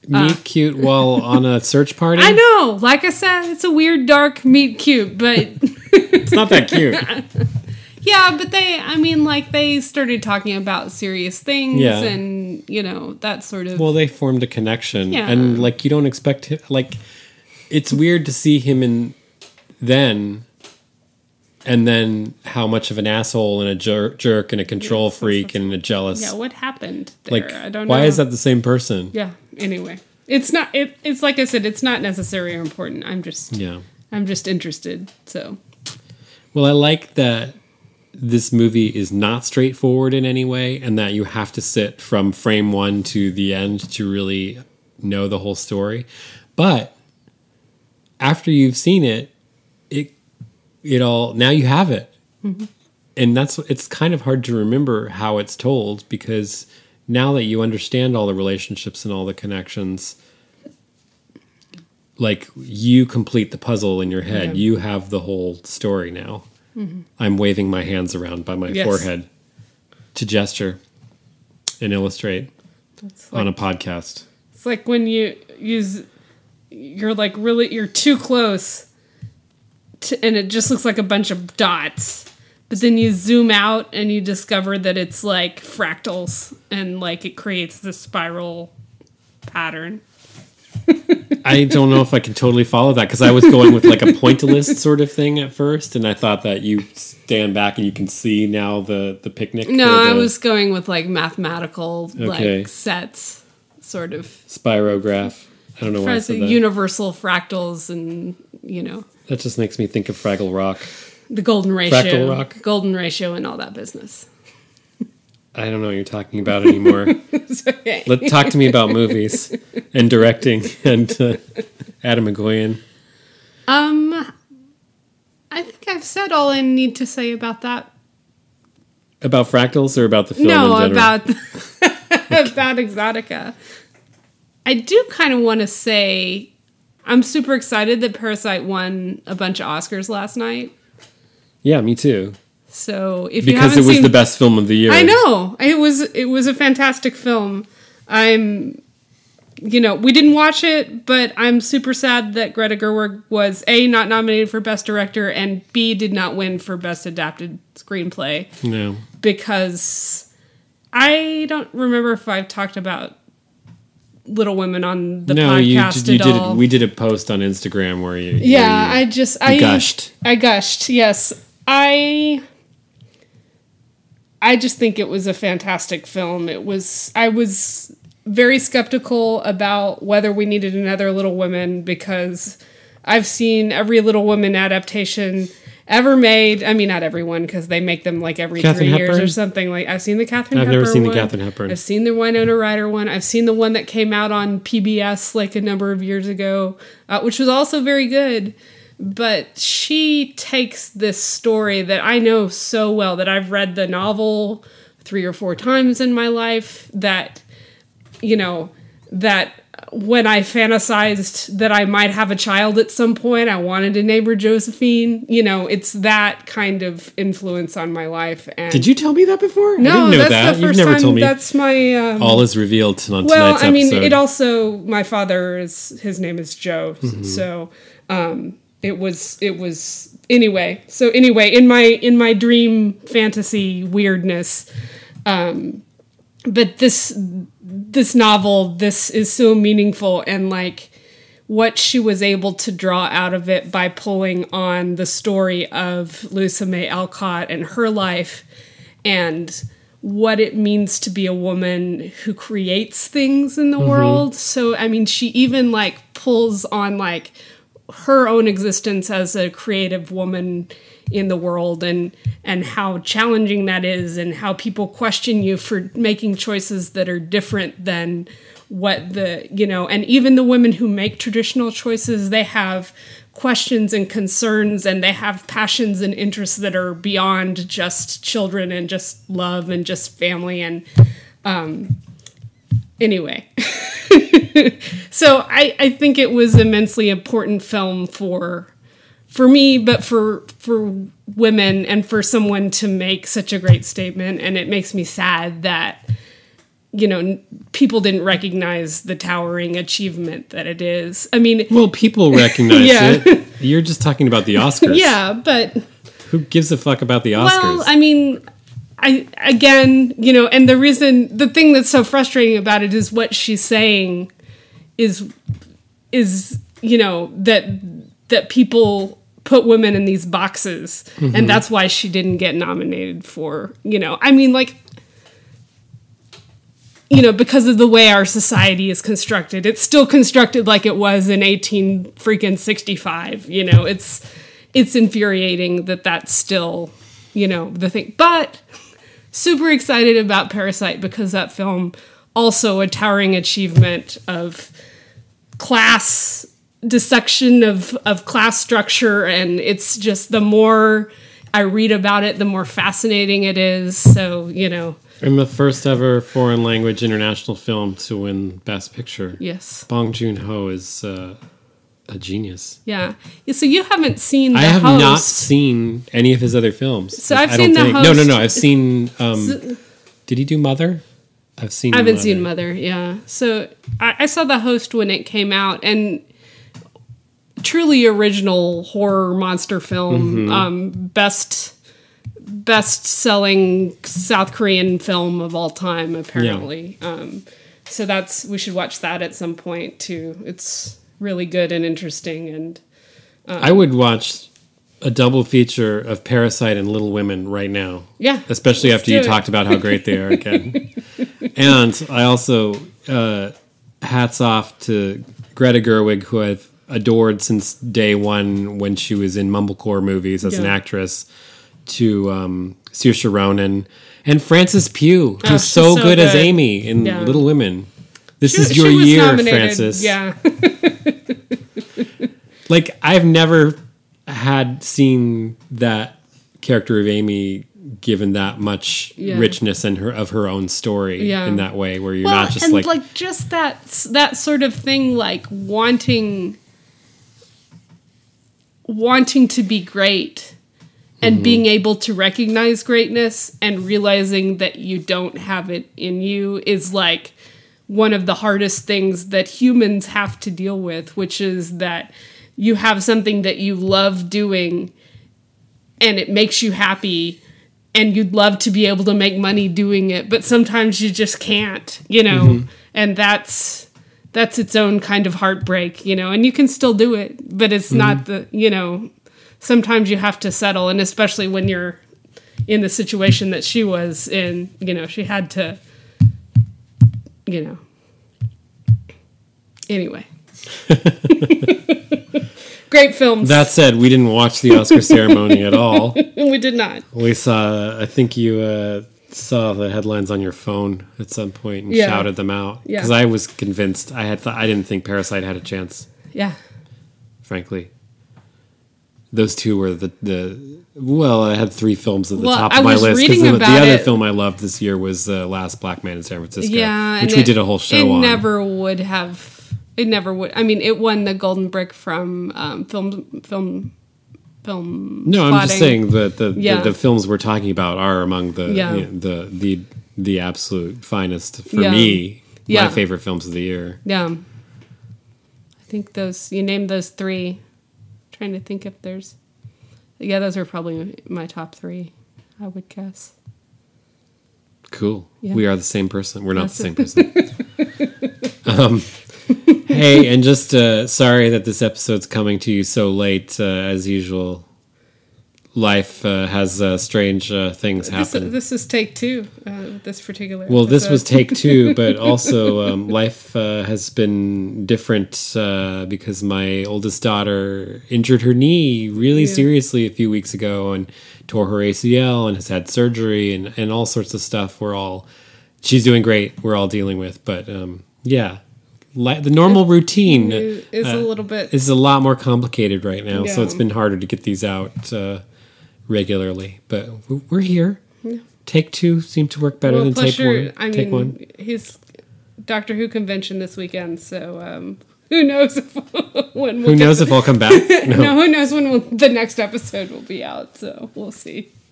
meet cute while on a search party. uh, I know, like I said, it's a weird dark meet cute, but it's not that cute. yeah, but they, I mean, like they started talking about serious things Yeah. and you know that sort of. Well, they formed a connection, Yeah. and like you don't expect him. Like it's weird to see him in then, and then how much of an asshole and a jer- jerk and a control yes, freak and a jealous. Yeah, what happened there? like I don't know. why know. is that the same person? Yeah. Anyway, it's not. It, it's like I said. It's not necessary or important. I'm just. Yeah. I'm just interested. So. Well, I like that this movie is not straightforward in any way, and that you have to sit from frame one to the end to really know the whole story. But after you've seen it it all now you have it, and that's it's kind of hard to remember how it's told because now that you understand all the relationships and all the connections. like you complete the puzzle in your head. Yeah. Mm-hmm. You have the whole story now. I'm waving my hands around by my Yes. forehead to gesture and illustrate It's on a podcast. it's like when you use you're like really you're too close and it just looks like a bunch of dots. But then you zoom out and you discover that it's like fractals and like it creates this spiral pattern. I don't know if I can totally follow that because I was going with like a pointillist sort of thing at first, and I thought that you stand back and you can see now the the picnic. No, or I was going with like mathematical Okay. like sets, sort of spirograph. I don't know why I said the that. universal fractals and you know that just makes me think of Fraggle Rock. the golden ratio, Fractal rock? golden ratio, and all that business. I don't know what you're talking about anymore. Okay. Let talk to me about movies and directing and uh, Atom Egoyan. Um, I think I've said all I need to say about that. About fractals or about the film? no, in general? about about Exotica. I do kind of want to say I'm super excited that Parasite won a bunch of Oscars last night. Yeah, me too. So if Because it was seen, the best film of the year. I know it was it was a fantastic film. I'm, you know, we didn't watch it, but I'm super sad that Greta Gerwig was a not nominated for best director and b did not win for best adapted screenplay No. because I don't remember if I've talked about Little Women on the no, you, podcast you at did. all. We did a post on Instagram where you. yeah, where you- I just I gushed. I gushed. Yes, I. I just think it was a fantastic film. It was. I was very skeptical about whether we needed another Little Women because I've seen every Little Women adaptation ever made. I mean, not everyone because they make them like every Katharine three years or something. Like I've seen the Katharine. Hepburn one. I've Hepburn never seen the Katharine Hepburn. I've seen the Winona Ryder one. I've seen the one that came out on PBS like a number of years ago, uh, which was also very good. But she takes this story that I know so well that I've read the novel three or four times in my life. That you know that when I fantasized that I might have a child at some point, I wanted to neighbor Josephine. You know, it's that kind of influence on my life. And Did you tell me that before? No, didn't know that's that. the You've first never time. told me. That's my. Um, All is revealed on well, tonight's I mean, episode. it also my father is his name is Joe, Mm-hmm. so um, it was it was anyway. So anyway, in my in my dream fantasy weirdness, um, but this this novel this is so meaningful and like what she was able to draw out of it by pulling on the story of Louisa May Alcott and her life and what it means to be a woman who creates things in the mm-hmm. world. So I mean she even like pulls on like her own existence as a creative woman in the world and and how challenging that is and how people question you for making choices that are different than what the you know and even the women who make traditional choices they have questions and concerns and they have passions and interests that are beyond just children and just love and just family and um anyway. So I, I think it was immensely important film for for me but for for women and for someone to make such a great statement and it makes me sad that you know people didn't recognize the towering achievement that it is i mean well, people recognize Yeah. it. You're just talking about the Oscars. yeah but Who gives a fuck about the Oscars? Well, I mean, I again, you know, and the reason, the thing that's so frustrating about it is what she's saying is is you know that that people put women in these boxes. And mm-hmm. that's why she didn't get nominated for you know i mean like you know because of the way our society is constructed. It's still constructed like it was in 18 freaking 65 you know. It's it's infuriating that that's still you know the thing. But super excited about parasite because that film also a towering achievement of class dissection of of class structure and it's just the more I read about it the more fascinating it is so you know I'm the first ever foreign language international film to win Best Picture. yes Bong Joon Ho is uh, a genius. Yeah. So you haven't seen the I have host. not seen any of his other films. So I've I seen don't The think. No, no, no. I've seen. Um, did he do Mother? I've seen. I haven't seen Mother, yeah. So I, I saw the host when it came out, and truly original horror monster film, Mm-hmm. um, best best selling South Korean film of all time, apparently. Um, so that's we should watch that at some point too. It's really good and interesting, and I would watch a double feature of Parasite and Little Women right now. yeah, especially after you it. talked about how great they are again. and I also uh, hats off to Greta Gerwig, who I've adored since day one when she was in mumblecore movies as an actress, to um, Saoirse Ronan and Frances Pugh, who's Oh, so, so good, as. Amy in Yeah. Little Women. This She- is your year, nominated, Frances. Yeah, Like I've never had seen that character of Amy given that much Yeah. richness in her of her own story Yeah. in that way where you're well, not just and like, like, just that that sort of thing, like wanting wanting to be great and Mm-hmm. being able to recognize greatness and realizing that you don't have it in you is like one of the hardest things that humans have to deal with, which is that you have something that you love doing and it makes you happy and you'd love to be able to make money doing it but sometimes you just can't you know Mm-hmm. and that's that's its own kind of heartbreak you know and you can still do it but it's not Mm-hmm. the you know sometimes you have to settle and especially when you're in the situation that she was in you know she had to you know anyway great films that said, we didn't watch the Oscar ceremony at all. we did not We saw, I think you uh, saw the headlines on your phone at some point and Yeah. shouted them out Yeah. because I was convinced. I had, th- I didn't think Parasite had a chance. yeah Frankly, those two were the the. Well, I had three films at the Well, top of my list because the, the other it. film I loved this year was uh, Last Black Man in San Francisco, Yeah, which we it- did a whole show it on. never would have. It never would. I mean, it won the Golden Brick from um, film film film. No, I'm just saying that the, Yeah. the the films we're talking about are among the Yeah. you know, the the the absolute finest for Yeah. me. My favorite films of the year. Yeah, I think those. You named those three. trying to think if there's. Yeah, those are probably my top three. I would guess. Cool. We are the same person. We're not That's the same person. um, hey, and just uh, sorry that this episode's coming to you so late. Uh, as usual, life uh, has uh, strange uh, things happen. this is take two. Uh, this particular. Well, this was take two, but also um, life uh, has been different uh, because my oldest daughter injured her knee really Yeah. seriously a few weeks ago and tore her ACL and has had surgery and, and all sorts of stuff. We're all, she's doing great. We're all dealing with, but um, yeah, the normal routine is a uh, little bit. is a lot more complicated right now. So it's been harder to get these out uh, regularly, but we're here. Take two seemed to work better Well, than take one. I mean, take one. he's Doctor Who convention this weekend, so um, who knows if, when we'll Who knows the- if I'll come back? No. no, who knows when we'll, the next episode will be out? So we'll see.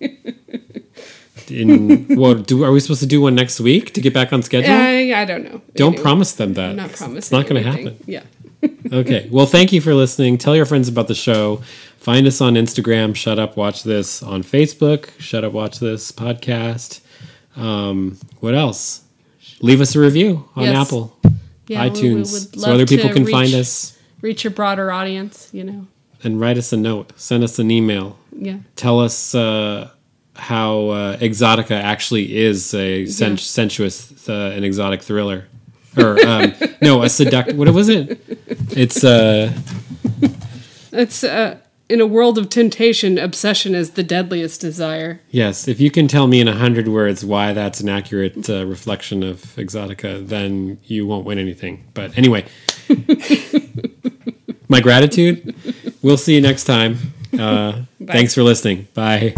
In what do are we supposed to do one next week to get back on schedule? I, I don't know. Don't Anyway, promise them that. I'm not It's- promising. It's not going to happen. Yeah. Okay. Well, thank you for listening. Tell your friends about the show. Find us on Instagram. Shut up, watch this. On Facebook. Shut up, watch this podcast. Um, what else? Leave us a review on Yes. Apple, Yeah, iTunes, so other people can find us Reach a broader audience, you know. and write us a note. Send us an email. Yeah. tell us uh, how uh, Exotica actually is a sen- Yeah. sensuous, uh, an exotic thriller, or um, no, a seduct. What was it? It's uh, It's uh, in a world of temptation, obsession is the deadliest desire. yes. If you can tell me in a hundred words why that's an accurate uh, reflection of Exotica, then you won't win anything. But anyway, my gratitude. We'll see you next time. Uh, thanks for listening. Bye.